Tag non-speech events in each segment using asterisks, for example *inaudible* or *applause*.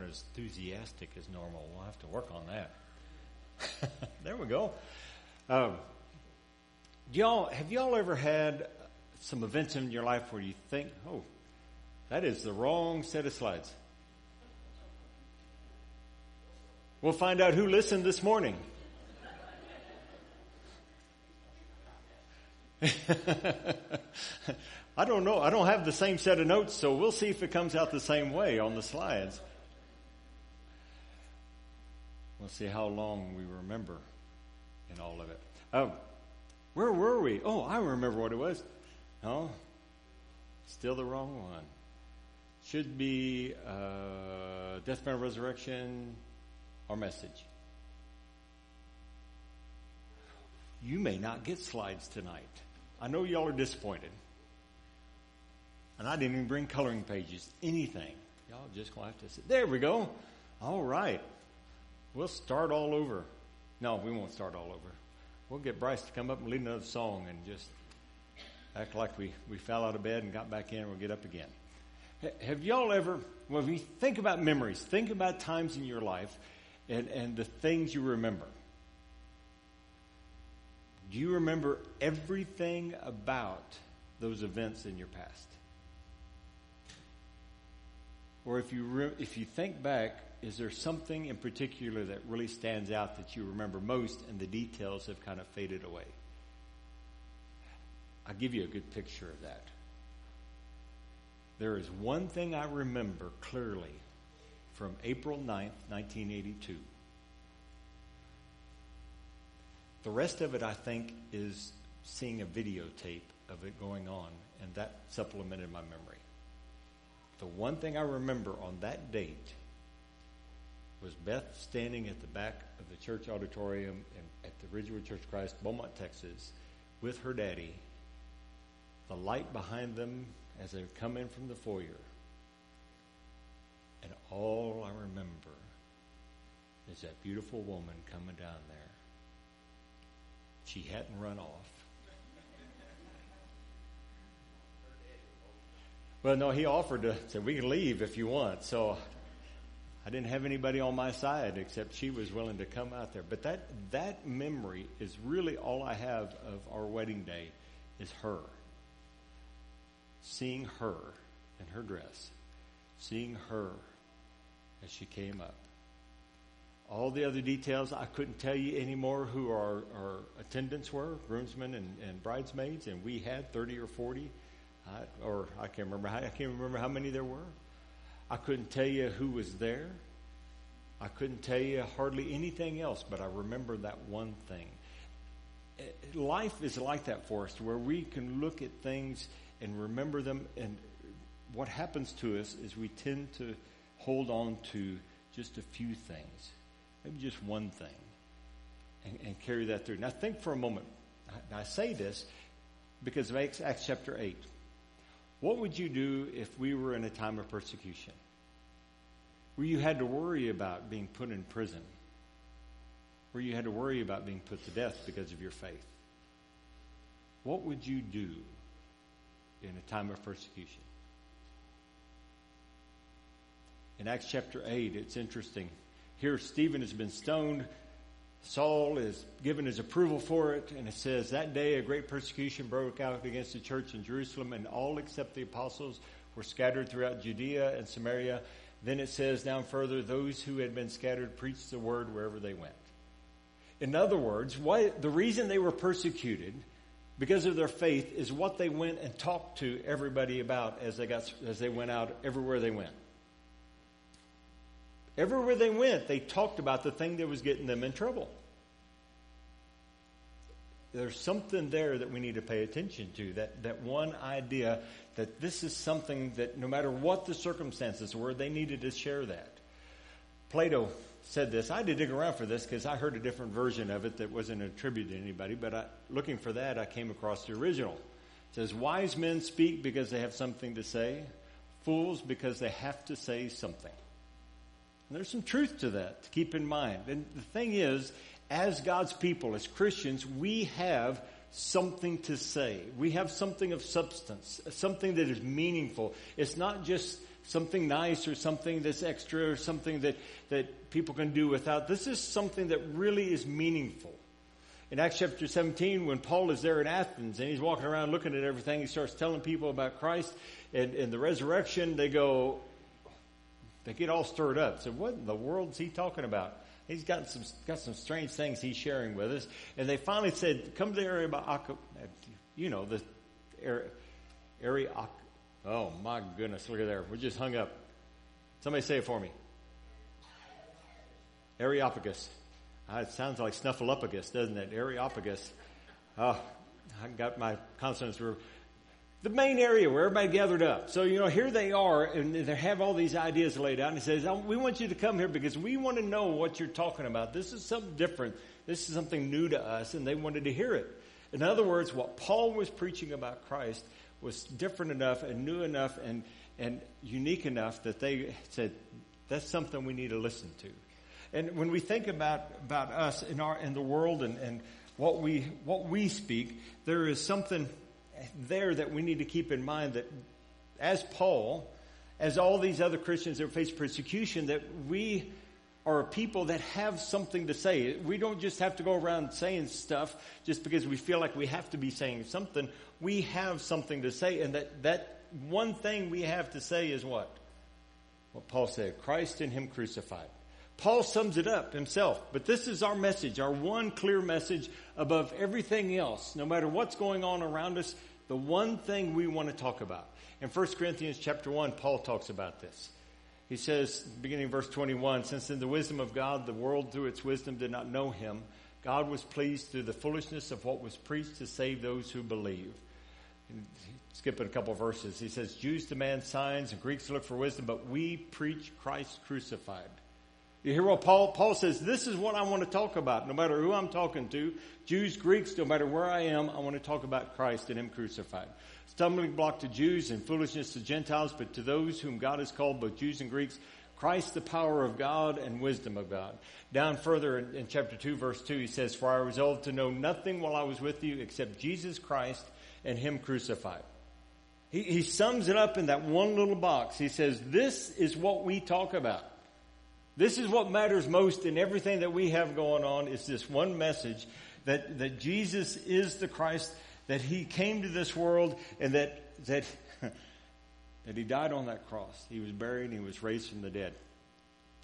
weren't as enthusiastic as normal. We'll have to work on that. *laughs* there we go. Um, y'all, have y'all ever had some events in your life where you think, oh, that is the wrong set of slides? We'll find out who listened this morning. *laughs* I don't know. I don't have the same set of notes, so we'll see if it comes out the same way on the slides. We'll see how long we remember in all of it. Oh, where were we? Oh, I remember what it was. No, still the wrong one. Should be uh, death, burial, resurrection, or message. You may not get slides tonight. I know y'all are disappointed. And I didn't even bring coloring pages, anything. Y'all just gonna have to sit. There we go. All right. We'll start all over. No, we won't start all over. We'll get Bryce to come up and lead another song and just act like we, we fell out of bed and got back in. and We'll get up again. Have y'all ever, well, if you think about memories, think about times in your life and, and the things you remember. Do you remember everything about those events in your past? Or if you, re- if you think back, is there something in particular that really stands out that you remember most and the details have kind of faded away? I'll give you a good picture of that. There is one thing I remember clearly from April 9th, 1982. The rest of it, I think, is seeing a videotape of it going on, and that supplemented my memory. The one thing I remember on that date was Beth standing at the back of the church auditorium at the Ridgewood Church of Christ, Beaumont, Texas, with her daddy, the light behind them as they come in from the foyer. And all I remember is that beautiful woman coming down there. She hadn't run off. Well, no, he offered to say, we can leave if you want. So I didn't have anybody on my side except she was willing to come out there. But that, that memory is really all I have of our wedding day is her. Seeing her in her dress. Seeing her as she came up. All the other details, I couldn't tell you anymore who our, our attendants were, groomsmen and, and bridesmaids, and we had 30 or 40, I, or I can't remember, I can't remember how many there were. I couldn't tell you who was there. I couldn't tell you hardly anything else, but I remember that one thing. Life is like that for us, where we can look at things and remember them, and what happens to us is we tend to hold on to just a few things maybe just one thing, and, and carry that through. Now, think for a moment. I, I say this because of Acts, Acts chapter 8. What would you do if we were in a time of persecution? Where you had to worry about being put in prison? Where you had to worry about being put to death because of your faith? What would you do in a time of persecution? In Acts chapter 8, it's interesting. Here, Stephen has been stoned. Saul is given his approval for it, and it says, That day a great persecution broke out against the church in Jerusalem, and all except the apostles were scattered throughout Judea and Samaria. Then it says down further, those who had been scattered preached the word wherever they went. In other words, what, the reason they were persecuted because of their faith is what they went and talked to everybody about as they got as they went out everywhere they went. Everywhere they went, they talked about the thing that was getting them in trouble. There's something there that we need to pay attention to. That, that one idea that this is something that no matter what the circumstances were, they needed to share that. Plato said this. I had to dig around for this because I heard a different version of it that wasn't attributed to anybody, but I, looking for that, I came across the original. It says, Wise men speak because they have something to say, fools because they have to say something. And there's some truth to that to keep in mind. And the thing is, as God's people, as Christians, we have something to say. We have something of substance, something that is meaningful. It's not just something nice or something that's extra or something that, that people can do without. This is something that really is meaningful. In Acts chapter 17, when Paul is there in Athens and he's walking around looking at everything, he starts telling people about Christ and, and the resurrection. They go, they get all stirred up. So what in the world is he talking about? He's got some got some strange things he's sharing with us. And they finally said, "Come to the area about you know the area area. Oh my goodness, look at there. We just hung up. Somebody say it for me. Areopagus. Uh, it sounds like snuffleupagus, doesn't it? Areopagus. Oh, I got my consonants were the main area where everybody gathered up. So, you know, here they are, and they have all these ideas laid out, and he says, um, We want you to come here because we want to know what you're talking about. This is something different. This is something new to us, and they wanted to hear it. In other words, what Paul was preaching about Christ was different enough and new enough and, and unique enough that they said, That's something we need to listen to. And when we think about, about us in our in the world and, and what we what we speak, there is something there that we need to keep in mind that as Paul, as all these other Christians that face persecution, that we are a people that have something to say. We don't just have to go around saying stuff just because we feel like we have to be saying something. We have something to say, and that, that one thing we have to say is what? What Paul said Christ in Him crucified. Paul sums it up himself, but this is our message, our one clear message above everything else. No matter what's going on around us, the one thing we want to talk about. In 1 Corinthians chapter 1, Paul talks about this. He says, beginning verse 21, since in the wisdom of God, the world through its wisdom did not know him, God was pleased through the foolishness of what was preached to save those who believe. Skip Skipping a couple verses, he says, Jews demand signs and Greeks look for wisdom, but we preach Christ crucified. You hear what Paul, Paul says, this is what I want to talk about. No matter who I'm talking to, Jews, Greeks, no matter where I am, I want to talk about Christ and Him crucified. Stumbling block to Jews and foolishness to Gentiles, but to those whom God has called, both Jews and Greeks, Christ the power of God and wisdom of God. Down further in, in chapter 2 verse 2, he says, For I resolved to know nothing while I was with you except Jesus Christ and Him crucified. He, he sums it up in that one little box. He says, this is what we talk about. This is what matters most in everything that we have going on is this one message that, that Jesus is the Christ, that he came to this world and that, that, *laughs* that he died on that cross. He was buried and he was raised from the dead.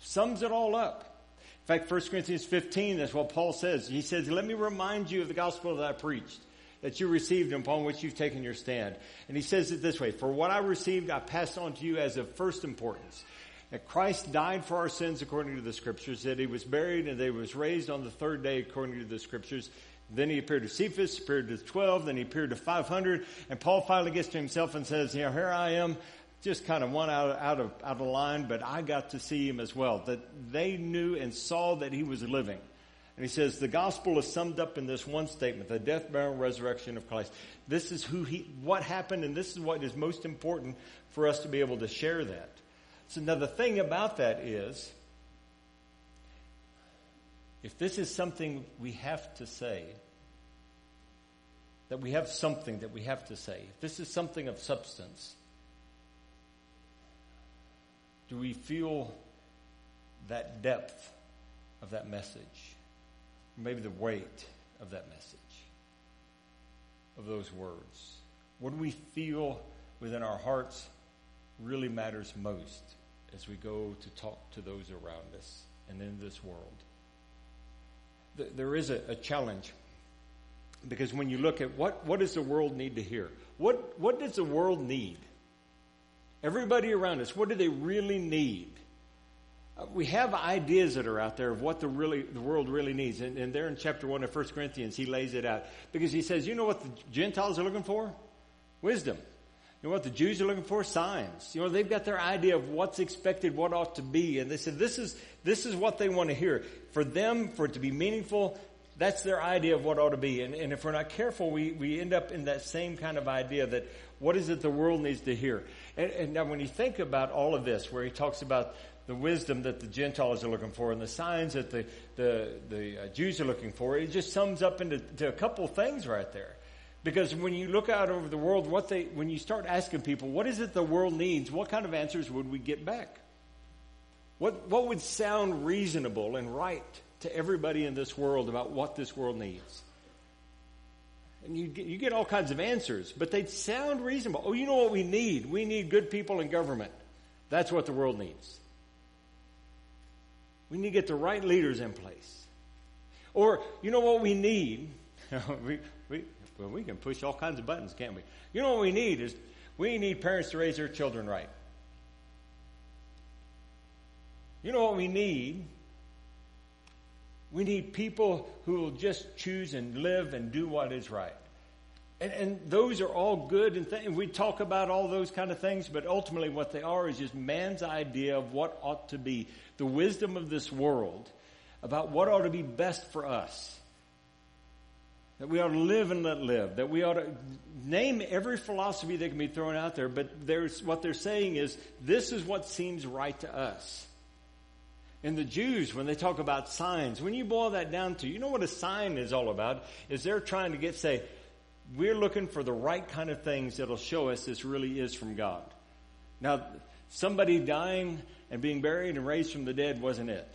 Sums it all up. In fact, 1 Corinthians 15, that's what Paul says. He says, let me remind you of the gospel that I preached that you received and upon which you've taken your stand. And he says it this way, for what I received, I passed on to you as of first importance that Christ died for our sins according to the scriptures, that he was buried and that he was raised on the third day according to the scriptures. Then he appeared to Cephas, appeared to 12, then he appeared to 500, and Paul finally gets to himself and says, you know, here I am, just kind of one out of, out of, out of line, but I got to see him as well. That they knew and saw that he was living. And he says, the gospel is summed up in this one statement, the death, burial, and resurrection of Christ. This is who he, what happened, and this is what is most important for us to be able to share that. So now the thing about that is, if this is something we have to say, that we have something that we have to say, if this is something of substance, do we feel that depth of that message? Maybe the weight of that message, of those words? What do we feel within our hearts really matters most as we go to talk to those around us and in this world. There is a, challenge because when you look at what, what does the world need to hear? What, what does the world need? Everybody around us, what do they really need? Uh, we have ideas that are out there of what the really the world really needs, and, and there in chapter one of 1 Corinthians, he lays it out because he says, you know what the Gentiles are looking for? Wisdom. Know what the Jews are looking for? Signs. You know, they've got their idea of what's expected, what ought to be, and they said this is this is what they want to hear. For them, for it to be meaningful, that's their idea of what ought to be. And, and if we're not careful, we, we end up in that same kind of idea that what is it the world needs to hear? And, and now when you think about all of this, where he talks about the wisdom that the Gentiles are looking for and the signs that the, the, the uh, Jews are looking for, it just sums up into a couple things right there. Because when you look out over the world, what they, when you start asking people, what is it the world needs, what kind of answers would we get back? What, what would sound reasonable and right to everybody in this world about what this world needs? And you get, you get all kinds of answers, but they sound reasonable. Oh, you know what we need? We need good people in government. That's what the world needs. We need to get the right leaders in place. Or, you know what we need? *laughs* well, we can push all kinds of buttons, can't we? You know what we need is we need parents to raise their children right. You know what we need? We need people who will just choose and live and do what is right. And, and those are all good and th- we talk about all those kind of things, but ultimately what they are is just man's idea of what ought to be the wisdom of this world about what ought to be best for us. That we ought to live and let live. That we ought to name every philosophy that can be thrown out there, but there's, what they're saying is this is what seems right to us. And the Jews, when they talk about signs, when you boil that down to, you know what a sign is all about? Is they're trying to get, say, we're looking for the right kind of things that'll show us this really is from God. Now, somebody dying and being buried and raised from the dead wasn't it.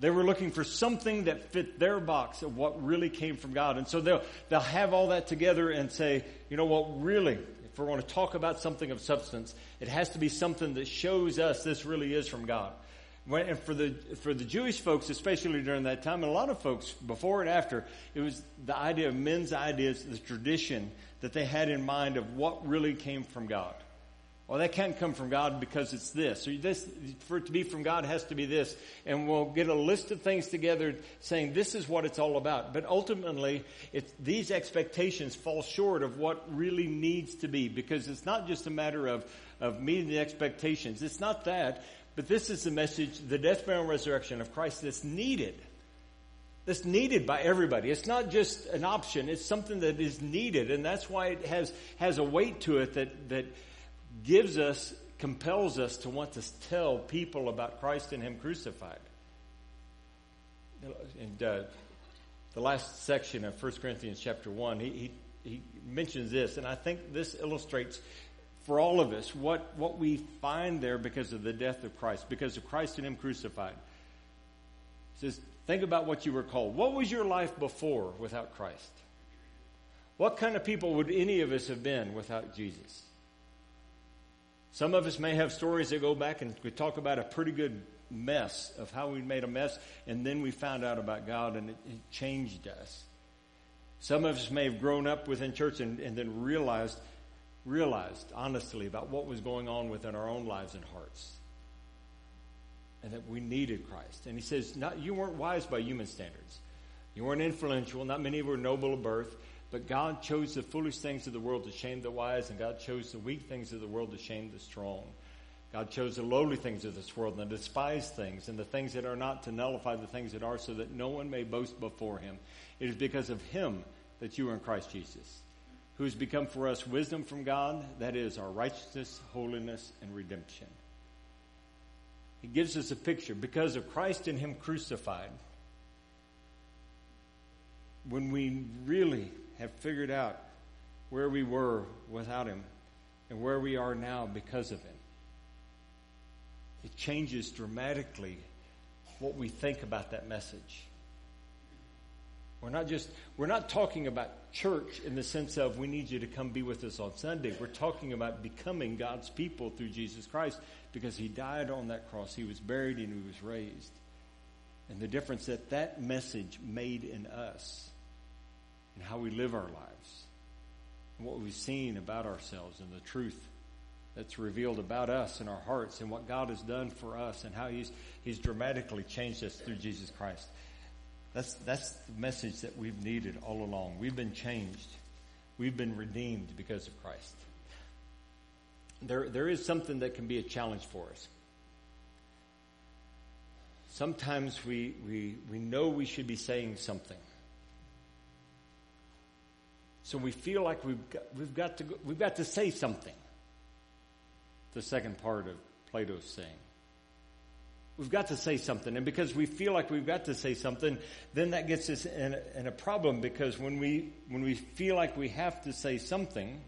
They were looking for something that fit their box of what really came from God. And so they'll, they'll have all that together and say, you know what, really, if we're going to talk about something of substance, it has to be something that shows us this really is from God. When, and for the for the Jewish folks, especially during that time, and a lot of folks before and after, it was the idea of men's ideas, the tradition that they had in mind of what really came from God. Well, that can't come from God because it's this. Or this for it to be from God has to be this. And we'll get a list of things together saying this is what it's all about. But ultimately, these expectations fall short of what really needs to be because it's not just a matter of, of meeting the expectations. It's not that. But this is the message, the death, burial, and resurrection of Christ that's needed. That's needed by everybody. It's not just an option. It's something that is needed. And that's why it has, has a weight to it that, that gives us, compels us to want to tell people about Christ and Him crucified. And uh, the last section of 1 Corinthians chapter 1, he, he, he mentions this, and I think this illustrates for all of us what, what we find there because of the death of Christ, because of Christ and Him crucified. He says, think about what you were called. What was your life before without Christ? What kind of people would any of us have been without Jesus? Some of us may have stories that go back and we talk about a pretty good mess of how we made a mess and then we found out about God and it, it changed us. Some of us may have grown up within church and, and then realized realized honestly about what was going on within our own lives and hearts. And that we needed Christ. And he says, not, you weren't wise by human standards. You weren't influential. Not many were noble of birth. But God chose the foolish things of the world to shame the wise, and God chose the weak things of the world to shame the strong. God chose the lowly things of this world and the despised things and the things that are not to nullify the things that are so that no one may boast before him. It is because of him that you are in Christ Jesus who has become for us wisdom from God, that is, our righteousness, holiness, and redemption. He gives us a picture because of Christ and Him crucified. When we really have figured out where we were without Him and where we are now because of Him, it changes dramatically what we think about that message. We're not just, we're not talking about church in the sense of we need you to come be with us on Sunday. We're talking about becoming God's people through Jesus Christ because he died on that cross. He was buried and he was raised. And the difference that that message made in us and how we live our lives and what we've seen about ourselves and the truth that's revealed about us and our hearts and what God has done for us and how he's, he's dramatically changed us through Jesus Christ. That's, that's the message that we've needed all along. We've been changed. We've been redeemed because of Christ. There, there is something that can be a challenge for us. Sometimes we, we, we know we should be saying something. So we feel like we've got, we've got, to, we've got to say something. The second part of Plato's saying. we've got to say something. And because we feel like we've got to say something, then that gets us in a, in a problem because when we, when we feel like we have to say something,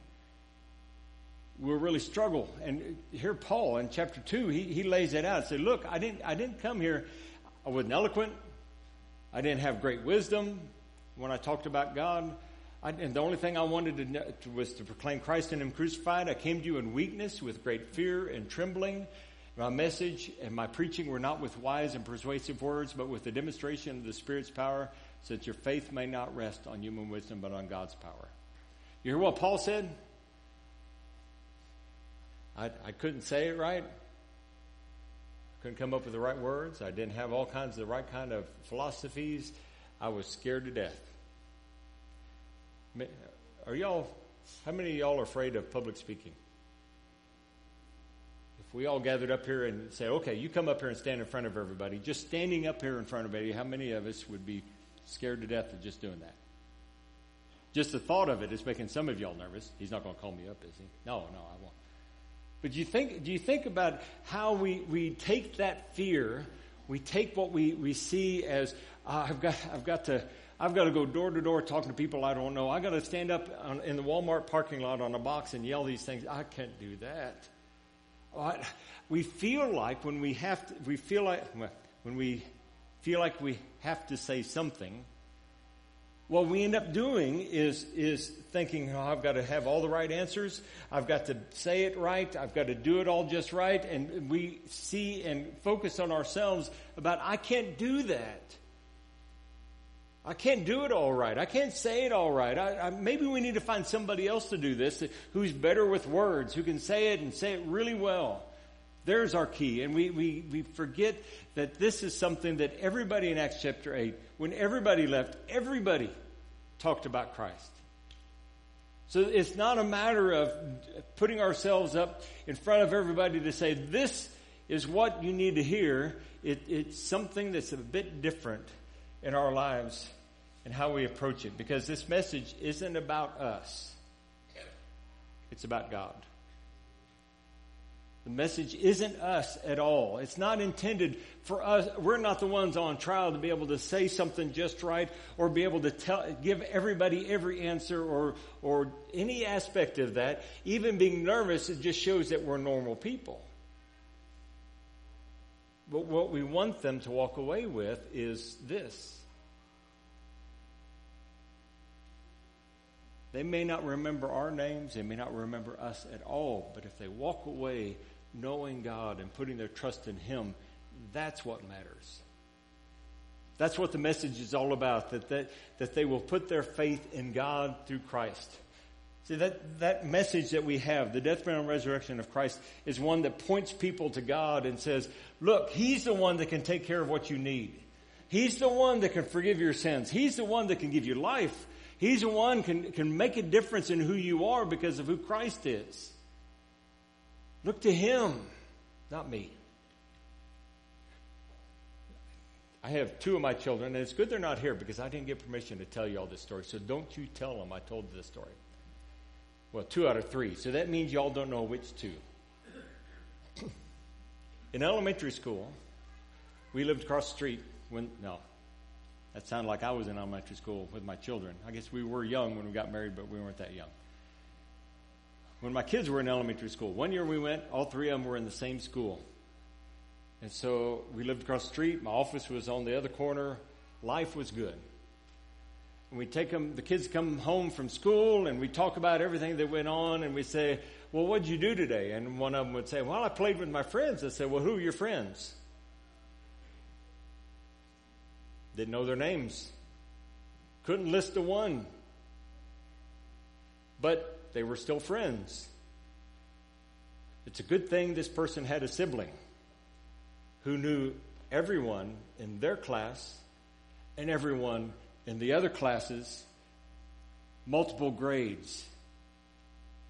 we'll really struggle. And here Paul in chapter two, he, he lays it out. Say, look, I didn't, I didn't come here. I wasn't eloquent. I didn't have great wisdom when I talked about God. I, and the only thing I wanted to, to, was to proclaim Christ and Him crucified. I came to you in weakness, with great fear and trembling. My message and my preaching were not with wise and persuasive words, but with the demonstration of the Spirit's power, so that your faith may not rest on human wisdom, but on God's power. You hear what Paul said? I, I couldn't say it right. I couldn't come up with the right words. I didn't have all kinds of the right kind of philosophies. I was scared to death. Are y'all, how many of y'all are afraid of public speaking? If we all gathered up here and say, okay, you come up here and stand in front of everybody, just standing up here in front of everybody, how many of us would be scared to death of just doing that? Just the thought of it is making some of y'all nervous. He's not going to call me up, is he? No, no, I won't. But do you think, do you think about how we, we take that fear, we take what we, we see as, uh, I've got, I've got to, I've got to go door to door talking to people I don't know. I've got to stand up on, in the Walmart parking lot on a box and yell these things. I can't do that. We feel like when we have to, we feel like, when we feel like we have to say something, what we end up doing is, is thinking, oh, I've got to have all the right answers. I've got to say it right. I've got to do it all just right. And we see and focus on ourselves about, I can't do that. I can't do it all right. I can't say it all right. I, I, maybe we need to find somebody else to do this who's better with words, who can say it and say it really well. There's our key. And we, we, we forget that this is something that everybody in Acts chapter 8, when everybody left, everybody talked about Christ. So it's not a matter of putting ourselves up in front of everybody to say, this is what you need to hear. It, it's something that's a bit different in our lives and how we approach it because this message isn't about us. It's about God. The message isn't us at all. It's not intended for us. We're not the ones on trial to be able to say something just right or be able to tell, give everybody every answer or, or any aspect of that. Even being nervous, it just shows that we're normal people. But what we want them to walk away with is this They may not remember our names, they may not remember us at all, but if they walk away knowing God and putting their trust in Him, that's what matters. That's what the message is all about, that, that, that they will put their faith in God through Christ. See, that, that message that we have, the death, burial, and resurrection of Christ, is one that points people to God and says, look, He's the one that can take care of what you need. He's the one that can forgive your sins. He's the one that can give you life. He's the one can can make a difference in who you are because of who Christ is. Look to him, not me. I have two of my children, and it's good they're not here because I didn't get permission to tell you all this story. So don't you tell them I told this story. Well, two out of three. So that means y'all don't know which two. In elementary school, we lived across the street when, no, that sounded like I was in elementary school with my children. I guess we were young when we got married, but we weren't that young. When my kids were in elementary school, one year we went, all three of them were in the same school. And so we lived across the street. My office was on the other corner. Life was good. We take them, the kids come home from school and we talk about everything that went on and we say, well, what'd you do today? And one of them would say, well, I played with my friends. I said, well, who are your friends? Didn't know their names. Couldn't list a one. But they were still friends. It's a good thing this person had a sibling who knew everyone in their class and everyone in the other classes, multiple grades.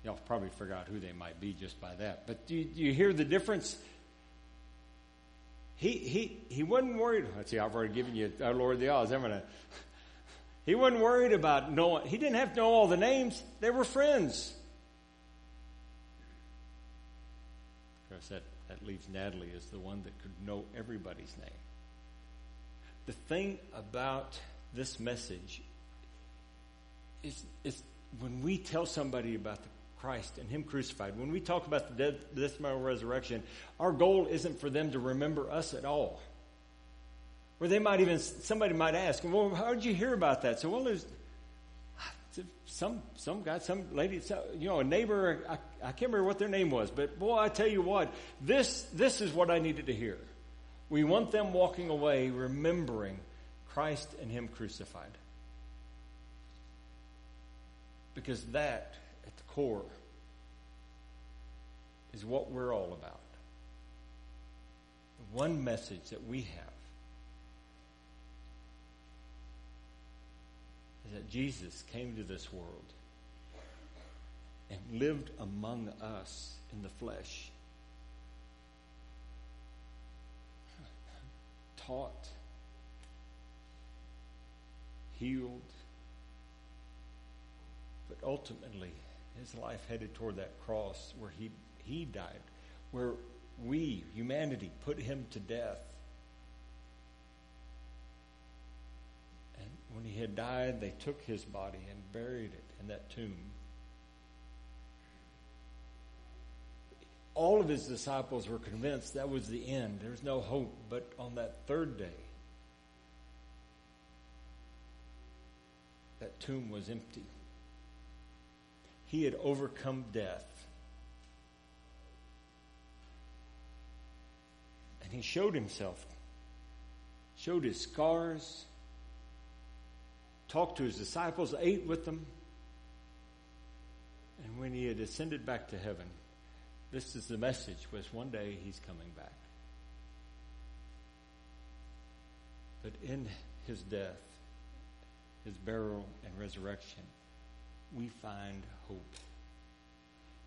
Y'all probably forgot who they might be just by that. But do you, do you hear the difference? He, he, he wasn't worried. Let's see, I've already given you our Lord of the Odds, haven't *laughs* I? He wasn't worried about knowing. He didn't have to know all the names. They were friends. Of course, that, that leaves Natalie as the one that could know everybody's name. The thing about this message is, is when we tell somebody about the Christ and Him crucified, when we talk about the death, death, burial, resurrection, our goal isn't for them to remember us at all. Or they might even, somebody might ask, well, how did you hear about that? So, well, there's some, some guy, some lady, you know, a neighbor, I, I can't remember what their name was, but boy, I tell you what, this, this is what I needed to hear. We want them walking away remembering Christ and Him crucified. Because that, at the core, is what we're all about. The one message that we have is that Jesus came to this world and lived among us in the flesh, taught, healed, but ultimately his life headed toward that cross where he, he died, where we, humanity, put him to death. And when he had died, they took his body and buried it in that tomb. All of his disciples were convinced that was the end. There's no hope. But on that third day, that tomb was empty he had overcome death. And he showed himself, showed his scars, talked to his disciples, ate with them. And when he had ascended back to heaven, this is the message was one day he's coming back. But in his death, his burial and resurrection, we find hope.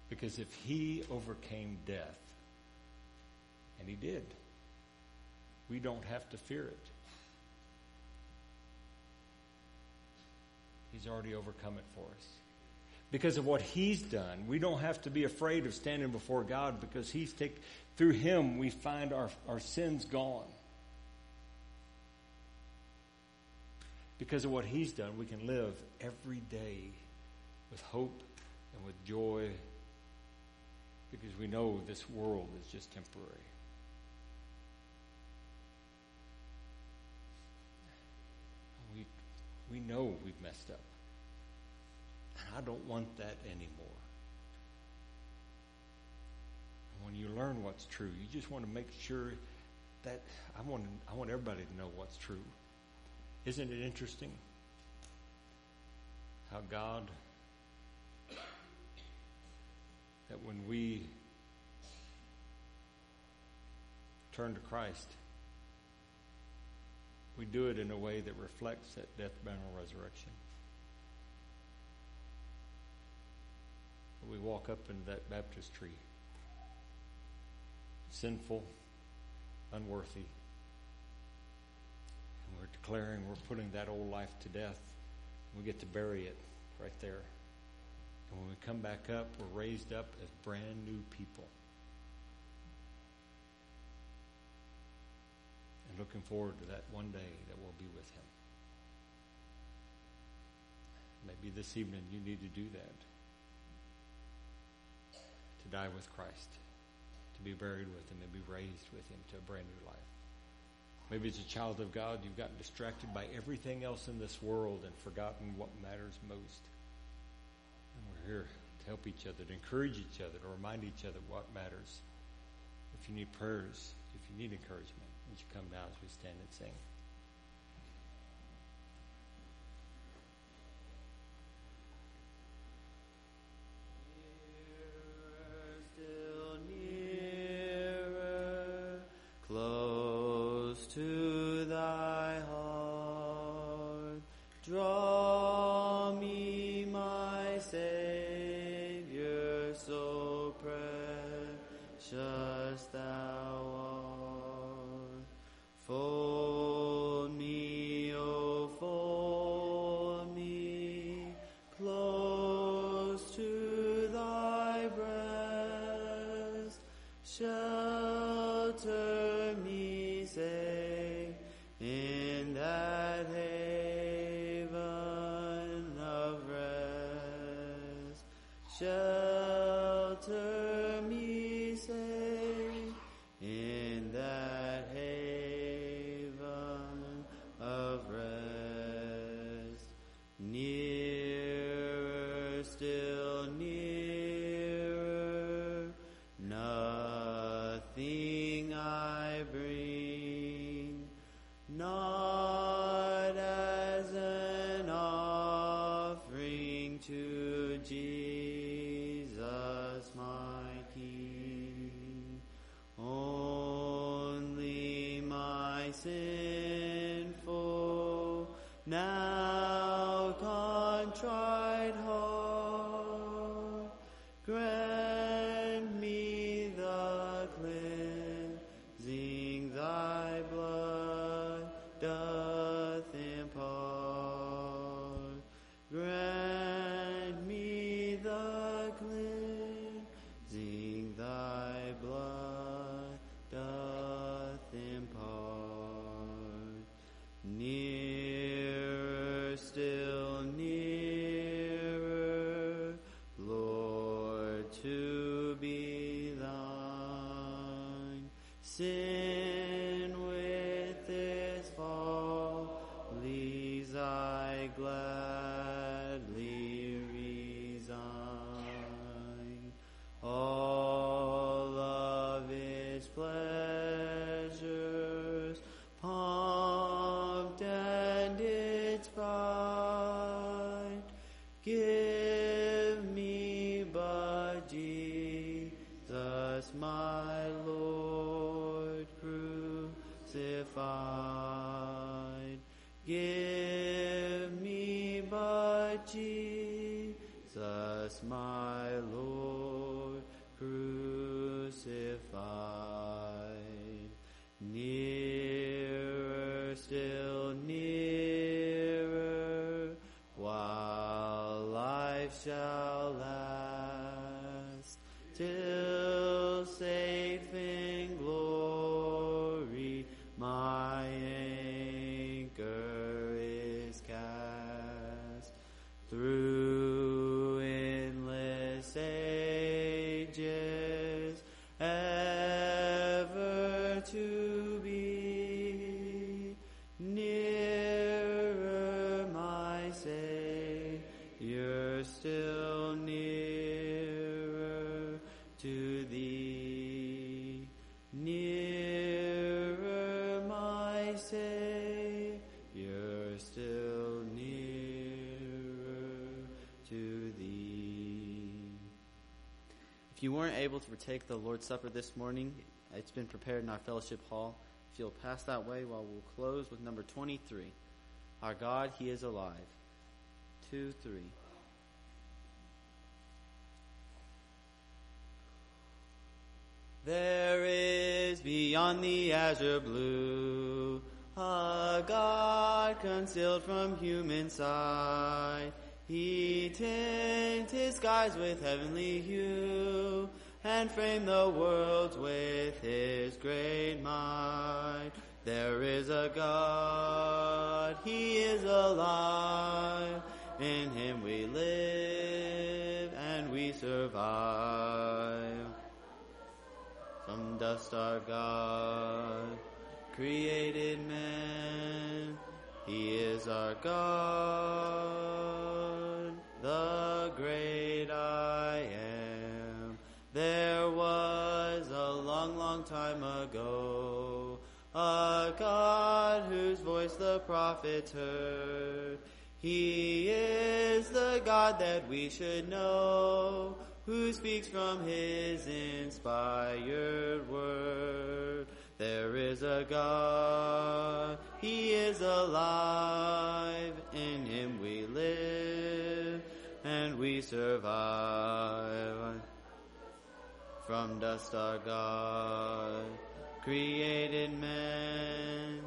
Because if he overcame death, and he did, we don't have to fear it. He's already overcome it for us. Because of what he's done, we don't have to be afraid of standing before God because he's take through him we find our, our sins gone. Because of what he's done, we can live every day with hope and with joy because we know this world is just temporary. We, we know we've messed up. And I don't want that anymore. And when you learn what's true, you just want to make sure that I want, I want everybody to know what's true. Isn't it interesting how God that when we turn to Christ, we do it in a way that reflects that death, burial, resurrection. We walk up into that baptistry, sinful, unworthy, we're declaring we're putting that old life to death. We get to bury it right there. And when we come back up, we're raised up as brand new people. And looking forward to that one day that we'll be with Him. Maybe this evening you need to do that. To die with Christ. To be buried with Him and be raised with Him to a brand new life. Maybe as a child of God, you've gotten distracted by everything else in this world and forgotten what matters most And we're here to help each other, to encourage each other, to remind each other what matters. If you need prayers, if you need encouragement, would you come down as we stand and sing? Savior, so precious thou art. For sinful, now contrite still nearer, while life shall you weren't able to partake the Lord's Supper this morning, it's been prepared in our fellowship hall. If you'll pass that way while we'll close with number 23. Our God, He is alive. Two, three. There is beyond the azure blue a God concealed from human sight. He tint his skies with heavenly hue and framed the worlds with his great might. There is a God, he is alive. In him we live and we survive. From dust our God created man. He is our God, the great I am. There was a long, long time ago a God whose voice the prophets heard. He is the God that we should know, who speaks from his inspired word. There is a God, he is alive, survive. From dust our God created man,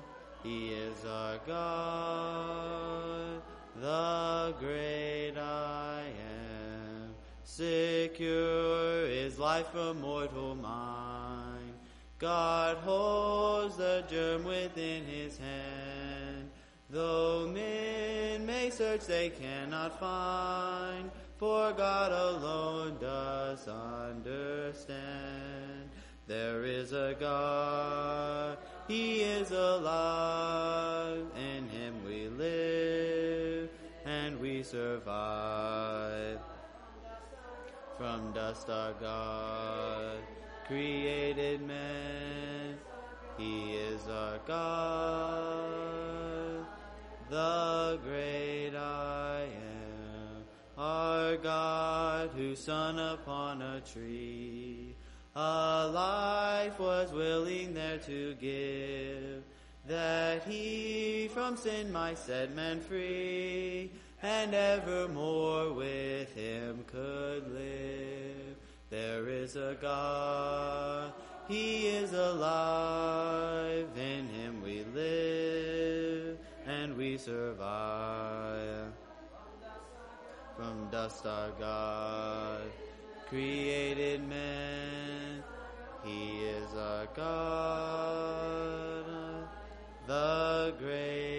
he is our God, the great I am. Secure is life from mortal mind. God holds the germ within his hand. Though men may search, they cannot find, for God alone does understand. There is a God, He is alive, in Him we live and we survive. From dust our God created man, He is our God, the great I our God who shone upon a tree a life was willing there to give, that he from sin might set men free, and evermore with him could live. There is a God, he is alive, in him we live, and we survive. From dust our God created man. He is our God, the great.